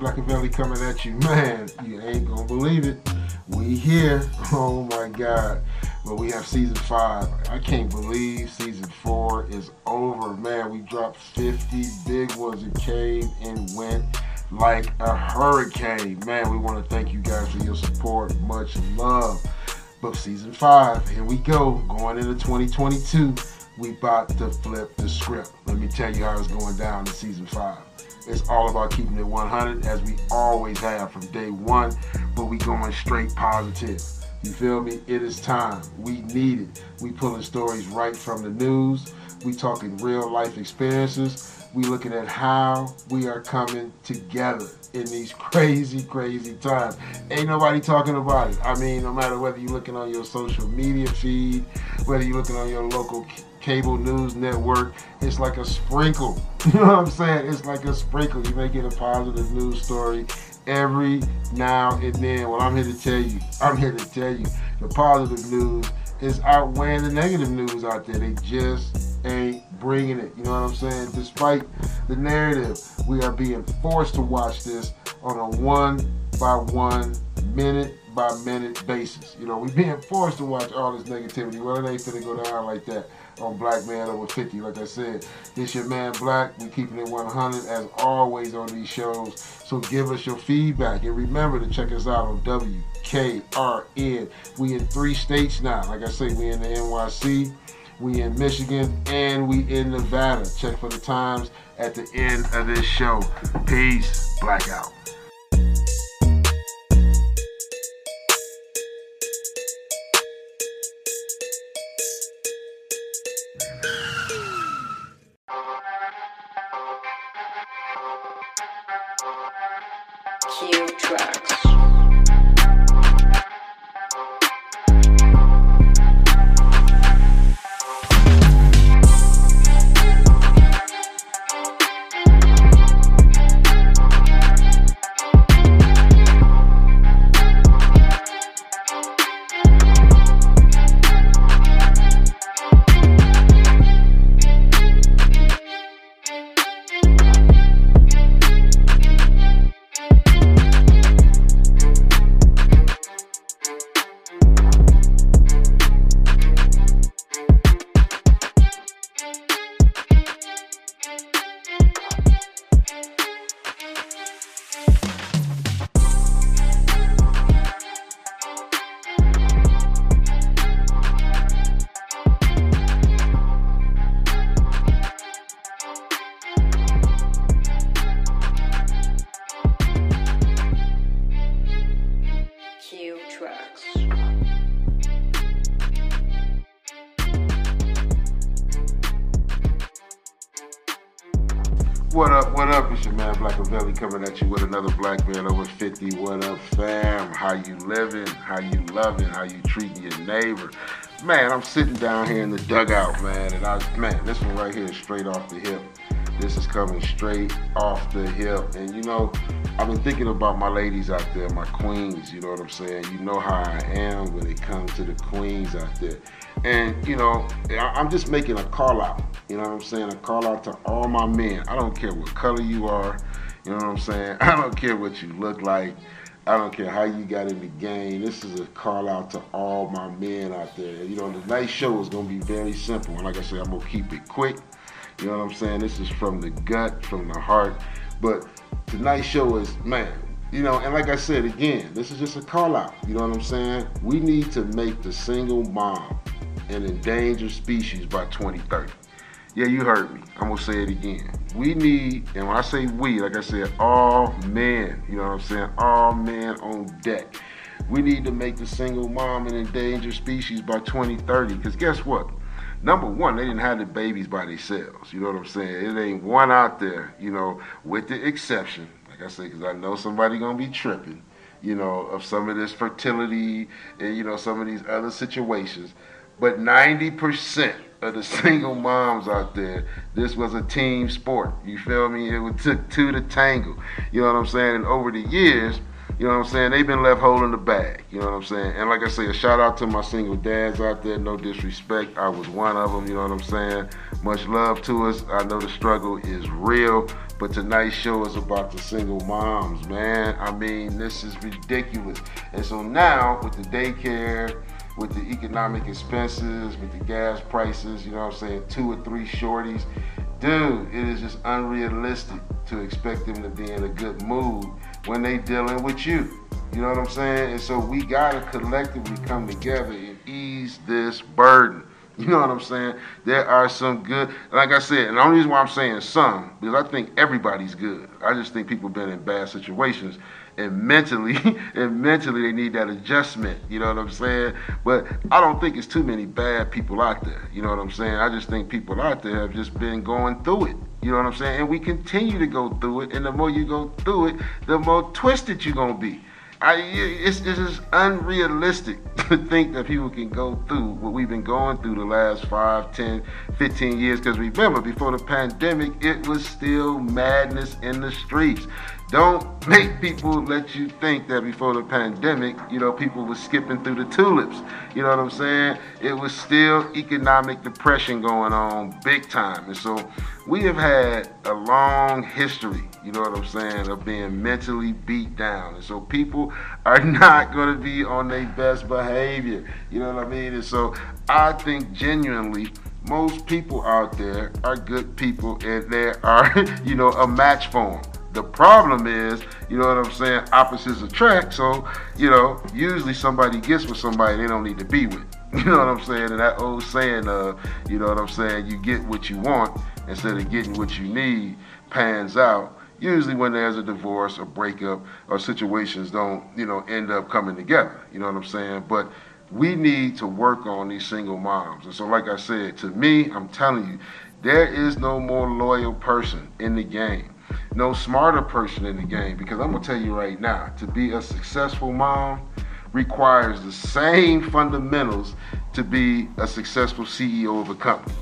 Blackavelli coming at you. Man, you ain't gonna believe it. We here. Oh my God. But we have season five. I can't believe season four is over. Man, we dropped 50 big ones. It came and went like a hurricane. Man, we want to thank you guys for your support. Much love. But season five, here we go. Going into 2022, we about to flip the script. Let me tell you how it's going down in season five. It's all about keeping it 100 as we always have from day one, but we going straight positive. You feel me? It is time. We need it. We pulling stories right from the news. We talking real life experiences. We looking at how we are coming together in these crazy, crazy times. Ain't nobody talking about it. I mean, no matter whether you're looking on your social media feed, whether you're looking on your local cable news network, it's like a sprinkle. You know what I'm saying? It's like a sprinkle. You may get a positive news story every now and then. Well, I'm here to tell you, I'm here to tell you, the positive news is outweighing the negative news out there. They just ain't bringing it. You know what I'm saying? Despite the narrative, we are being forced to watch this on a one by one, minute by minute basis. You know, we being forced to watch all this negativity. Well, it ain't finna go down like that on Black Man Over 50. Like I said, this your man Black. We keeping it 100 as always on these shows. So give us your feedback and remember to check us out on WKRN. We in three states now. Like I say, we in the NYC, we in Michigan, and we in Nevada. Check for the times at the end of this show. Peace. Blackout. What up, what up? It's your man Blackavelli coming at you with another Black Man Over 50. What up, fam? How you living? How you loving? How you treating your neighbor? Man, I'm sitting down here in the dugout, man, and I, man, this one right here is straight off the hip. This is coming straight off the hip. And you know, I've been thinking about my ladies out there, my queens, you know what I'm saying? You know how I am when it comes to the queens out there. And you know, I'm just making a call out. You know what I'm saying? A call out to all my men. I don't care what color you are. You know what I'm saying? I don't care what you look like. I don't care how you got in the game. This is a call out to all my men out there. You know, the night show is gonna be very simple. And like I said, I'm gonna keep it quick. You know what I'm saying? This is from the gut, from the heart. But tonight's show is, man, you know, and like I said again, this is just a call out. You know what I'm saying? We need to make the single mom an endangered species by 2030. Yeah, you heard me. I'm gonna say it again. We need, and when I say we, like I said, all men, you know what I'm saying? All men on deck. We need to make the single mom an endangered species by 2030. Because guess what? Number one, they didn't have the babies by themselves. You know what I'm saying? It ain't one out there, you know, with the exception, like I said, because I know somebody gonna be tripping, you know, of some of this fertility and, you know, some of these other situations. But 90% of the single moms out there, this was a team sport. You feel me? It took two to tangle. You know what I'm saying? And over the years, you know what I'm saying? They've been left holding the bag. You know what I'm saying? And like I say, a shout out to my single dads out there. No disrespect. I was one of them. You know what I'm saying? Much love to us. I know the struggle is real, But tonight's show is about the single moms, man. I mean, this is ridiculous. And so now with the daycare, with the economic expenses, with the gas prices, you know what I'm saying, two or three shorties, dude, it is just unrealistic to expect them to be in a good mood when they dealing with you. You know what I'm saying? And so we gotta collectively come together and ease this burden. You know what I'm saying? There are some good, like I said, and the only reason why I'm saying some, because I think everybody's good. I just think people been in bad situations and mentally, and mentally they need that adjustment. You know what I'm saying? But I don't think it's too many bad people out there. You know what I'm saying? I just think people out there have just been going through it. You know what I'm saying? And we continue to go through it, and the more you go through it, the more twisted you're gonna be. I, it's, it's just unrealistic to think that people can go through what we've been going through the last 5, 10, 15 years. Because remember, before the pandemic, it was still madness in the streets. Don't make people let you think that before the pandemic, you know, people were skipping through the tulips. You know what I'm saying? It was still economic depression going on big time. And so we have had a long history, you know what I'm saying, of being mentally beat down. And so people are not going to be on their best behavior. You know what I mean? And so I think genuinely, most people out there are good people and they are, you know, a match for them. The problem is, you know what I'm saying, opposites attract. So, you know, usually somebody gets with somebody they don't need to be with. You know what I'm saying? And that old saying, of, you know what I'm saying, you get what you want instead of getting what you need pans out. Usually when there's a divorce or breakup or situations don't, you know, end up coming together. You know what I'm saying? But we need to work on these single moms. And so like I said, to me, I'm telling you, there is no more loyal person in the game no smarter person in the game because I'm gonna tell you right now, to be a successful mom requires the same fundamentals to be a successful CEO of a company.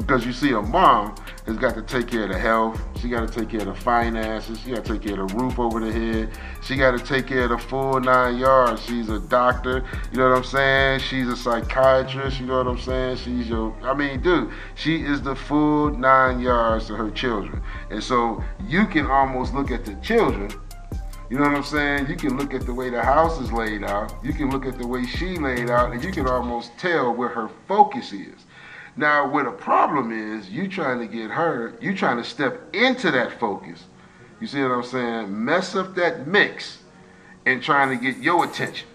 Because you see, a mom has got to take care of the health, she got to take care of the finances, she got to take care of the roof over the head, she got to take care of the full nine yards. She's a doctor, you know what I'm saying? She's a psychiatrist, you know what I'm saying? She's your, I mean, dude, she is the full nine yards to her children. And so you can almost look at the children you know what I'm saying? You can look at the way the house is laid out. You can look at the way she laid out, and you can almost tell where her focus is. Now, where the problem is, you trying to get her, you trying to step into that focus. You see what I'm saying? Mess up that mix and trying to get your attention.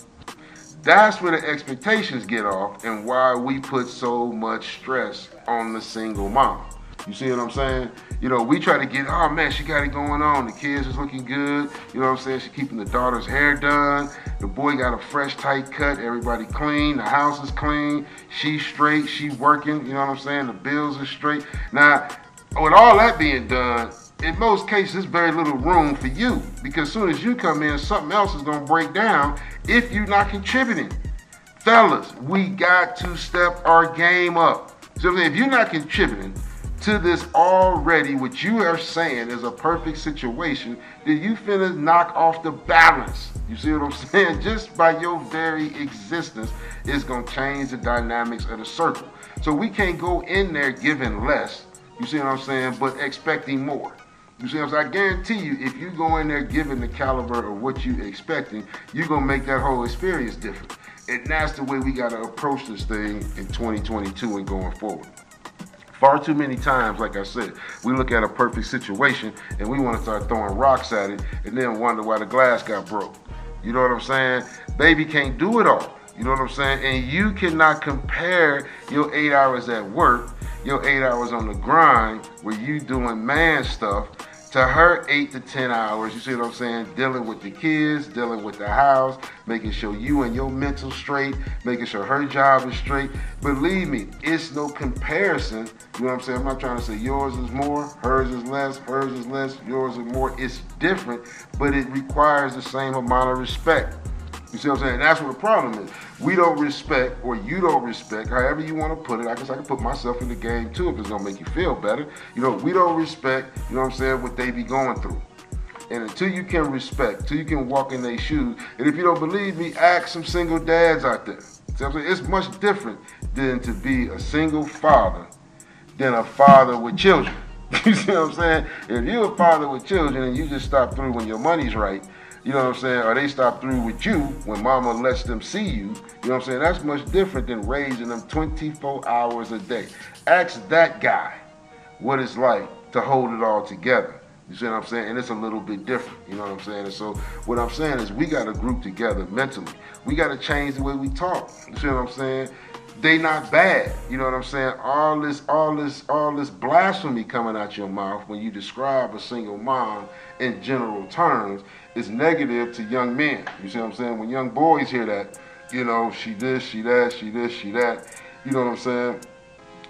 That's where the expectations get off and why we put so much stress on the single mom. You see what I'm saying? You know, we try to get, oh man, she got it going on. The kids is looking good. You know what I'm saying? She keeping the daughter's hair done. The boy got a fresh, tight cut. Everybody clean. The house is clean. She's straight. She working. You know what I'm saying? The bills are straight. Now, with all that being done, in most cases, there's very little room for you because as soon as you come in, something else is going to break down if you're not contributing. Fellas, we got to step our game up. So if you're not contributing, to this already, what you are saying is a perfect situation, then you finna knock off the balance. You see what I'm saying? Just by your very existence, it's gonna change the dynamics of the circle. So we can't go in there giving less, you see what I'm saying, but expecting more. You see what I'm saying? I guarantee you, if you go in there giving the caliber of what you expecting, you're gonna make that whole experience different. And that's the way we gotta approach this thing in 2022 and going forward. Far too many times, like I said, we look at a perfect situation and we want to start throwing rocks at it and then wonder why the glass got broke. You know what I'm saying? Baby can't do it all. You know what I'm saying? And you cannot compare your eight hours at work, your eight hours on the grind, where you doing man stuff, to her eight to 10 hours, you see what I'm saying? Dealing with the kids, dealing with the house, making sure you and your mental straight, making sure her job is straight. Believe me, it's no comparison. You know what I'm saying? I'm not trying to say yours is more, hers is less, hers is less, yours is more. It's different, but it requires the same amount of respect. You see what I'm saying? That's what the problem is. We don't respect, or you don't respect, however you want to put it. I guess I can put myself in the game too if it's gonna make you feel better. You know, we don't respect, you know what I'm saying, what they be going through. And until you can respect, until you can walk in their shoes, and if you don't believe me, ask some single dads out there. See what I'm saying? It's much different than to be a single father than a father with children. You see what I'm saying? If you're a father with children and you just stop through when your money's right, you know what I'm saying? Or they stop through with you when mama lets them see you. You know what I'm saying? That's much different than raising them 24 hours a day. Ask that guy what it's like to hold it all together. You see what I'm saying? And it's a little bit different. You know what I'm saying? And so what I'm saying is we got to group together mentally. We got to change the way we talk. You see what I'm saying? They not bad. You know what I'm saying? All this, all this, all this blasphemy coming out your mouth when you describe a single mom in general terms is negative to young men. You see what I'm saying? When young boys hear that, you know, she this, she that, she this, she that. You know what I'm saying?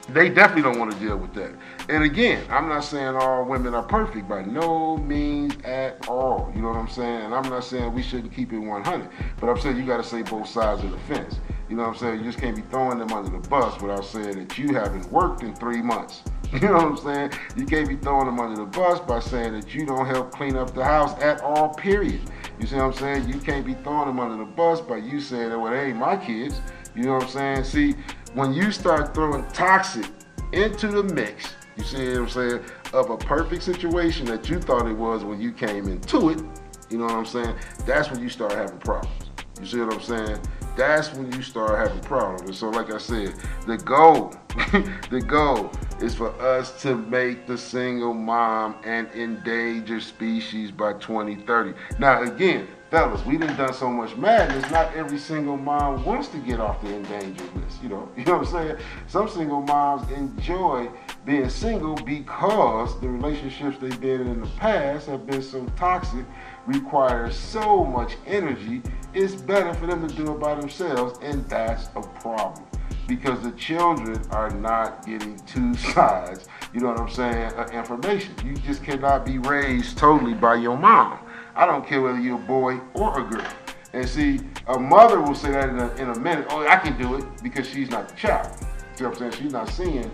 They definitely don't want to deal with that. And again, I'm not saying all women are perfect by no means at all. You know what I'm saying? And I'm not saying we shouldn't keep it 100. But I'm saying you got to say both sides of the fence. You know what I'm saying? You just can't be throwing them under the bus without saying that you haven't worked in three months. You know what I'm saying? You can't be throwing them under the bus by saying that you don't help clean up the house at all, period. You see what I'm saying? You can't be throwing them under the bus by you saying that, well, they ain't my kids. You know what I'm saying? See, when you start throwing toxic into the mix, you see what I'm saying, of a perfect situation that you thought it was when you came into it, you know what I'm saying? That's when you start having problems. You see what I'm saying? That's when you start having problems. So, like I said, the goal, the goal is for us to make the single mom an endangered species by 2030. Now, again, fellas, we done done so much madness. Not every single mom wants to get off the endangered list. You know, you know what I'm saying? Some single moms enjoy being single because the relationships they've been in in the past have been so toxic, require so much energy. It's better for them to do it by themselves, and that's a problem because the children are not getting two sides, you know what I'm saying, of information. You just cannot be raised totally by your mom. I don't care whether you're a boy or a girl. And see, a mother will say that in a, in a minute, oh, I can do it because she's not the child. See what I'm saying? She's not seeing,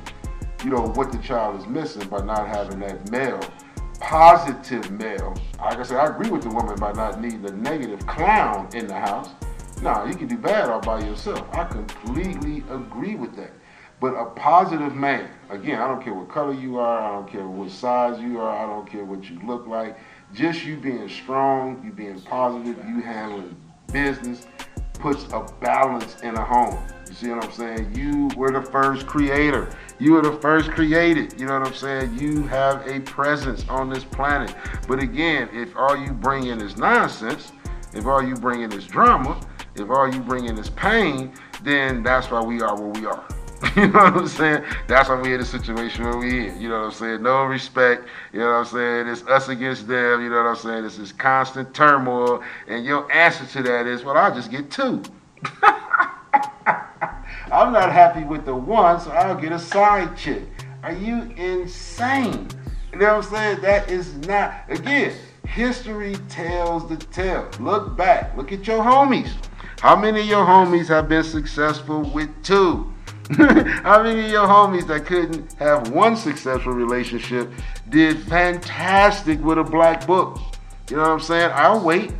you know, what the child is missing by not having that male, positive male. Like I said, I agree with the woman by not needing a negative clown in the house. Nah, you can do bad all by yourself. I completely agree with that. But a positive man, again, I don't care what color you are, I don't care what size you are, I don't care what you look like. Just you being strong, you being positive, you handling business, puts a balance in a home. You see what I'm saying? You were the first creator. You were the first created. You know what I'm saying? You have a presence on this planet. But again, if all you bring in is nonsense, if all you bring in is drama, if all you bring in is pain, then that's why we are where we are. you know what I'm saying? That's why we in the situation where we in. You know what I'm saying? No respect. You know what I'm saying? It's us against them. You know what I'm saying? It's this constant turmoil. And your answer to that is, well, I'll just get two. I'm not happy with the one, so I'll get a side chick. Are you insane? You know what I'm saying? That is not, again, history tells the tale. Look back. Look at your homies. How many of your homies have been successful with two? How many of your homies that couldn't have one successful relationship did fantastic with a black book? You know what I'm saying? I'll wait.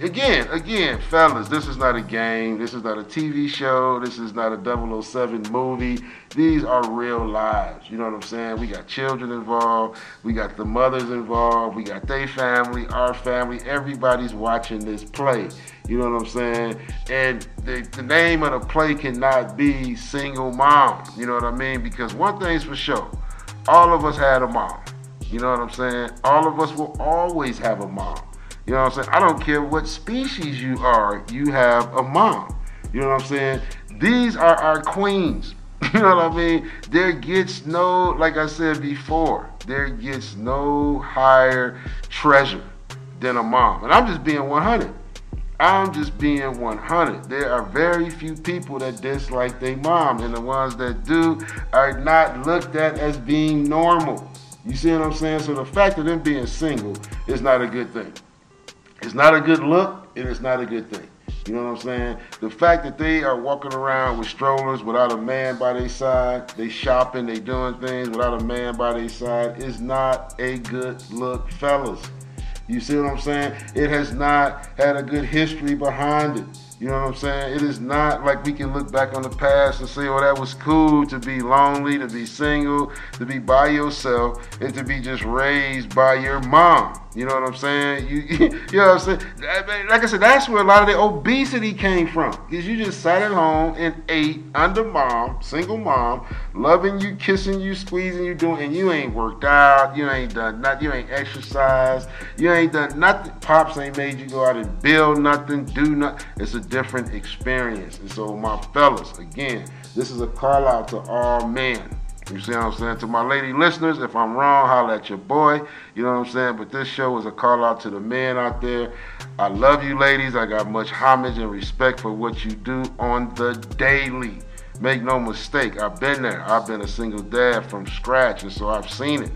Again, again, fellas, this is not a game. This is not a TV show. This is not a 007 movie. These are real lives. You know what I'm saying? We got children involved. We got the mothers involved. We got their family, our family. Everybody's watching this play. You know what I'm saying? And the, the name of the play cannot be single mom. You know what I mean? Because one thing's for sure all of us had a mom. You know what I'm saying? All of us will always have a mom. You know what I'm saying? I don't care what species you are, you have a mom. You know what I'm saying? These are our queens. You know what I mean? There gets no, like I said before, there gets no higher treasure than a mom. And I'm just being 100. I'm just being 100. There are very few people that dislike their mom, and the ones that do are not looked at as being normal. You see what I'm saying? So the fact of them being single is not a good thing. It's not a good look, and it's not a good thing. You know what I'm saying? The fact that they are walking around with strollers without a man by their side, they shopping, they doing things without a man by their side is not a good look, fellas. You see what I'm saying? It has not had a good history behind it. You know what I'm saying? It is not like we can look back on the past and say, oh, that was cool to be lonely, to be single, to be by yourself, and to be just raised by your mom. You know what I'm saying? You, you know what I'm saying? Like I said, that's where a lot of the obesity came from. Because you just sat at home and ate under mom, single mom, loving you, kissing you, squeezing you, doing, and you ain't worked out, you ain't done nothing, you ain't exercised, you ain't done nothing. Pops ain't made you go out and build nothing, do nothing. It's a different experience. And so, my fellas, again, this is a call out to all men. You see what I'm saying? To my lady listeners, if I'm wrong, holla at your boy. You know what I'm saying? But this show is a call out to the men out there. I love you ladies. I got much homage and respect for what you do on the daily. Make no mistake, I've been there. I've been a single dad from scratch, and so I've seen it.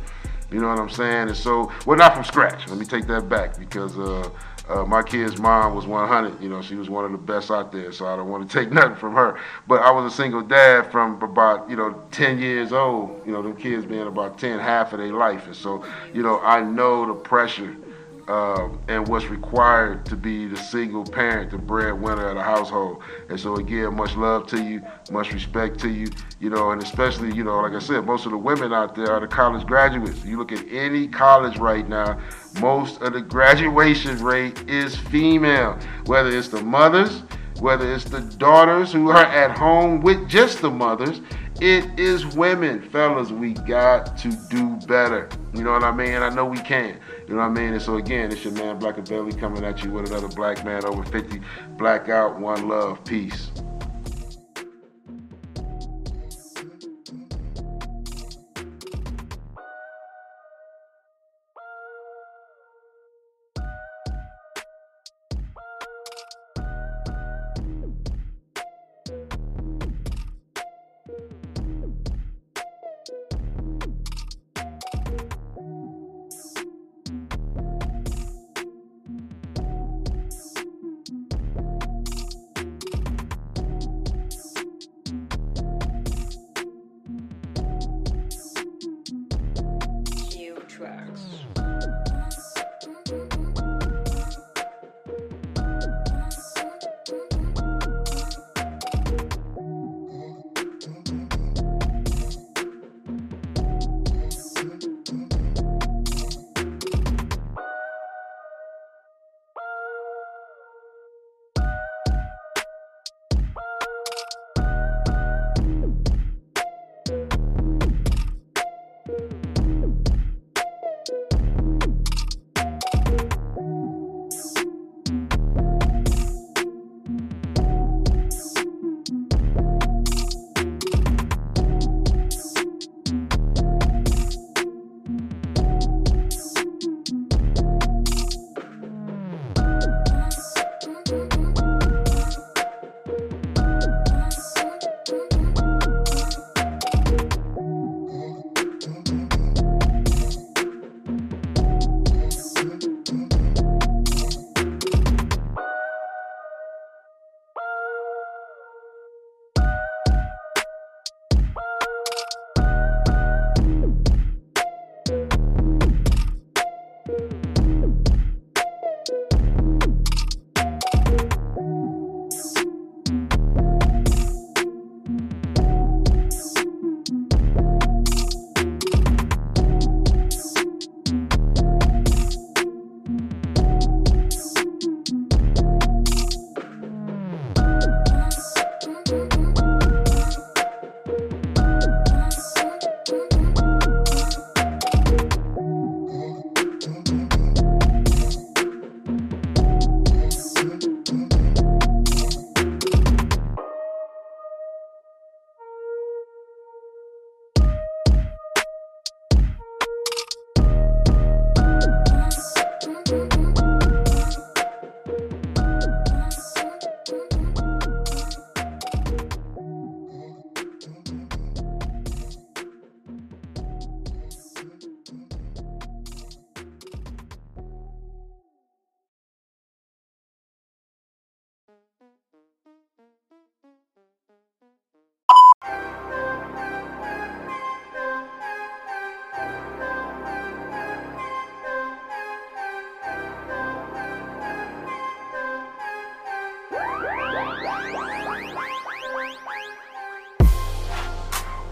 You know what I'm saying? And so, well, not from scratch. Let me take that back because uh, uh, my kid's mom was 100. You know, she was one of the best out there, so I don't want to take nothing from her. But I was a single dad from about, you know, 10 years old. You know, them kids being about 10, half of their life. And so, you know, I know the pressure um, and what's required to be the single parent, the breadwinner of the household. And so again, much love to you, much respect to you, you know, and especially, you know, like I said, most of the women out there are the college graduates. You look at any college right now, most of the graduation rate is female, whether it's the mothers, whether it's the daughters who are at home with just the mothers, it is women. Fellas, we got to do better. You know what I mean? I know we can. You know what I mean? And so again, it's your man Black Belly coming at you with another black man over 50. Blackout, one love, peace.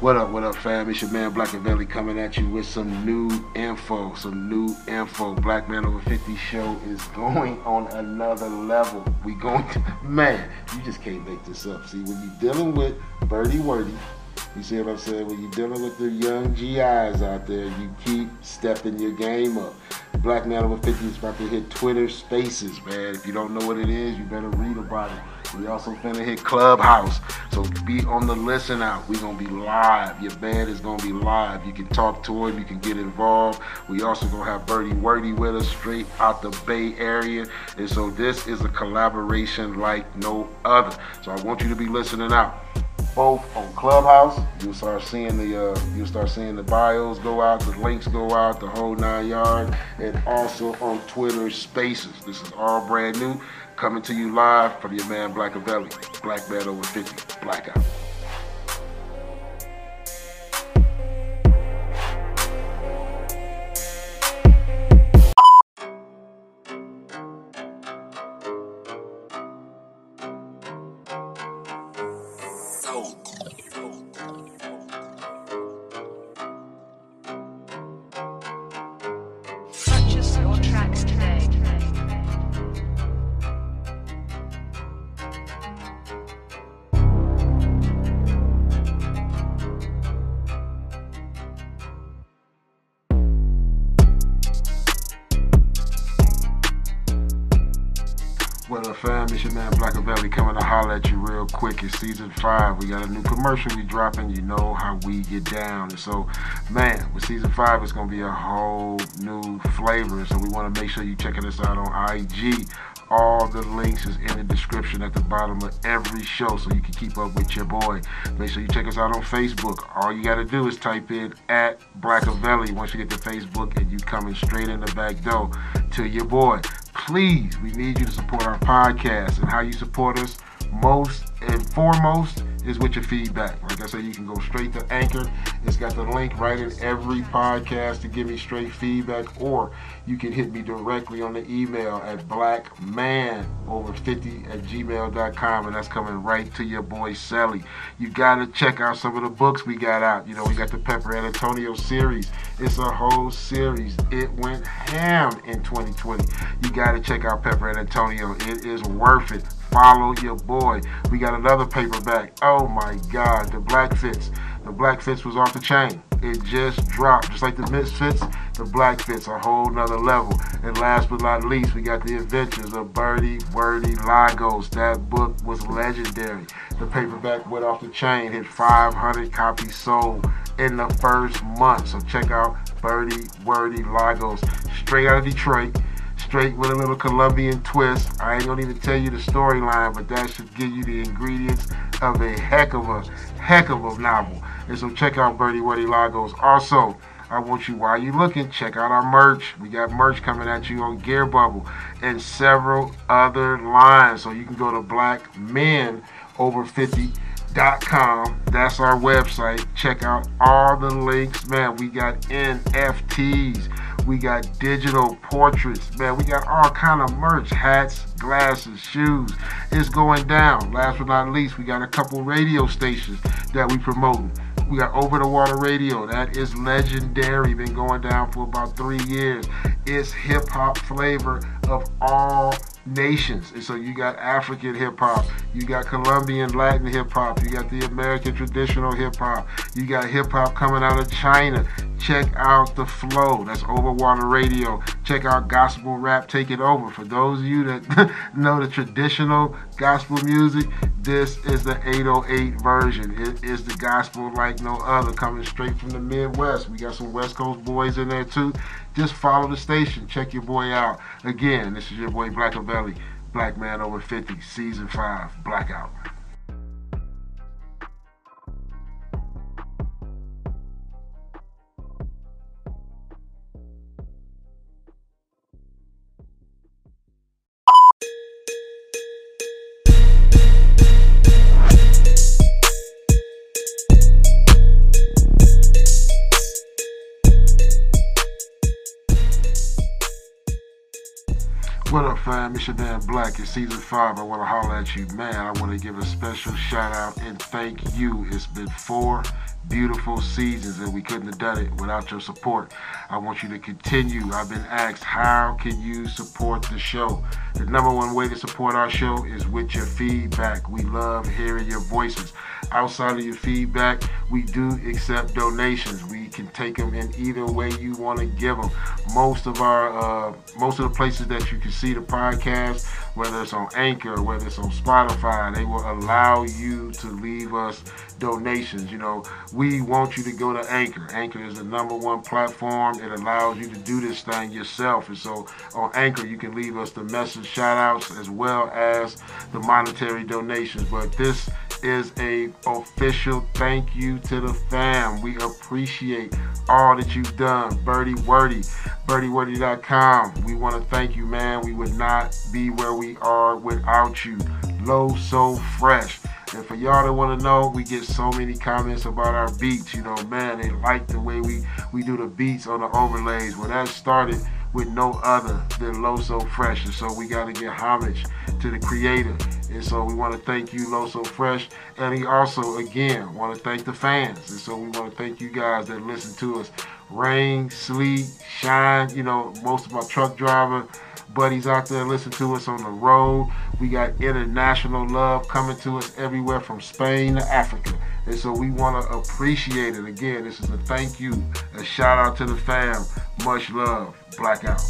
What up, what up, fam? It's your man Black and Belly coming at you with some new info. Some new info. Black Man Over 50 show is going on another level. We going to, man, you just can't make this up. See, when you're dealing with Berty Werty, you see what I'm saying? When you're dealing with the young GIs out there, you keep stepping your game up. Black Man Over 50 is about to hit Twitter Spaces, man. If you don't know what it is, you better read about it. We also finna hit Clubhouse. So be on the listen out. We gonna be live. Your band is gonna be live. You can talk to him. You can get involved. We also gonna have Berty Werty with us straight out the Bay Area. And so this is a collaboration like no other. So I want you to be listening out both on Clubhouse. You'll start seeing the uh, you'll start seeing the bios go out, the links go out, the whole nine yard, and also on Twitter Spaces. This is all brand new, coming to you live from your man Black Belly, Black Man over 50, Blackout. Real quick. It's season five. We got a new commercial we dropping. You know how we get down. And so, man, with season five, it's gonna be a whole new flavor. So we want to make sure you checking us out on IG. All the links is in the description at the bottom of every show, so you can keep up with your boy. Make sure you check us out on Facebook. All you got to do is type in at Blackavelli once you get to Facebook, and you coming straight in the back door to your boy please, we need you to support our podcast. And how you support us most and foremost is with your feedback. Like I said, you can go straight to Anchor. It's got the link right in every podcast to give me straight feedback, or you can hit me directly on the email at blackmanover50 at gmail.com, and that's coming right to your boy Sally. You got to check out some of the books we got out. You know, we got the Pepper and Antonio series. It's a whole series. It went ham in 2020. You got to check out Pepper and Antonio. It is worth it. Follow your boy. We got another paperback. Oh my God, the Black Fits. The Black Fits was off the chain. It just dropped. Just like the Misfits, the Black Fits, a whole nother level. And last but not least, we got the adventures of Berty, Werty, Lagos. That book was legendary. The paperback went off the chain, hit 500 copies sold in the first month. So check out Berty, Werty, Lagos. Straight out of Detroit straight with a little Colombian twist. I ain't gonna even tell you the storyline, but that should give you the ingredients of a heck of a heck of a novel. And so check out Berty Werty Lagos. Also, I want you while you're looking, check out our merch. We got merch coming at you on Gear Bubble and several other lines. So you can go to Black Men Over 50. That's our website. Check out all the links, man. We got NFTs. We got digital portraits, man. We got all kind of merch, hats, glasses, shoes. It's going down. Last but not least, we got a couple radio stations that we promoting. We got Over the Water Radio. That is legendary. Been going down for about three years. It's hip hop flavor of all nations. And so you got African hip hop, you got Colombian Latin hip hop, you got the American traditional hip hop, you got hip hop coming out of China. Check out the flow. That's Over Water Radio. Check out Gospel Rap Take It Over. For those of you that know the traditional gospel music, this is the 808 version. It is the gospel like no other, coming straight from the Midwest. We got some West Coast boys in there too. Just follow the station. Check your boy out. Again, this is your boy Black Belly, Black Man Over 50, Season 5, Blackout. Damn black. It's season five. I want to holler at you, man. I want to give a special shout out and thank you. It's been four beautiful seasons and we couldn't have done it without your support. I want you to continue. I've been asked, how can you support the show? The number one way to support our show is with your feedback. We love hearing your voices. Outside of your feedback, we do accept donations. We can take them in either way you want to give them. Most of our, uh, most of the places that you can see the podcast, whether it's on Anchor, whether it's on Spotify, they will allow you to leave us donations. You know, we want you to go to Anchor. Anchor is the number one platform. It allows you to do this thing yourself. And so on Anchor, you can leave us the message shout outs as well as the monetary donations. But this is a official thank you to the fam. We appreciate all that you've done. Berty Werty, bertywerty.com. We want to thank you, man. We would not be where we are without you. Low So Fresh. And for y'all that want to know, we get so many comments about our beats. You know, man, they like the way we, we do the beats on the overlays. Well, that started with no other than LosoFresh. And so we got to give homage to the creator. And so we want to thank you, LosoFresh. And he also, again, want to thank the fans. And so we want to thank you guys that listen to us. Rain, sleet, shine, you know, most of my truck driver buddies out there listen to us on the road. We got international love coming to us everywhere from Spain to Africa. And so we want to appreciate it. Again, this is a thank you, a shout out to the fam. Much love. Blackout.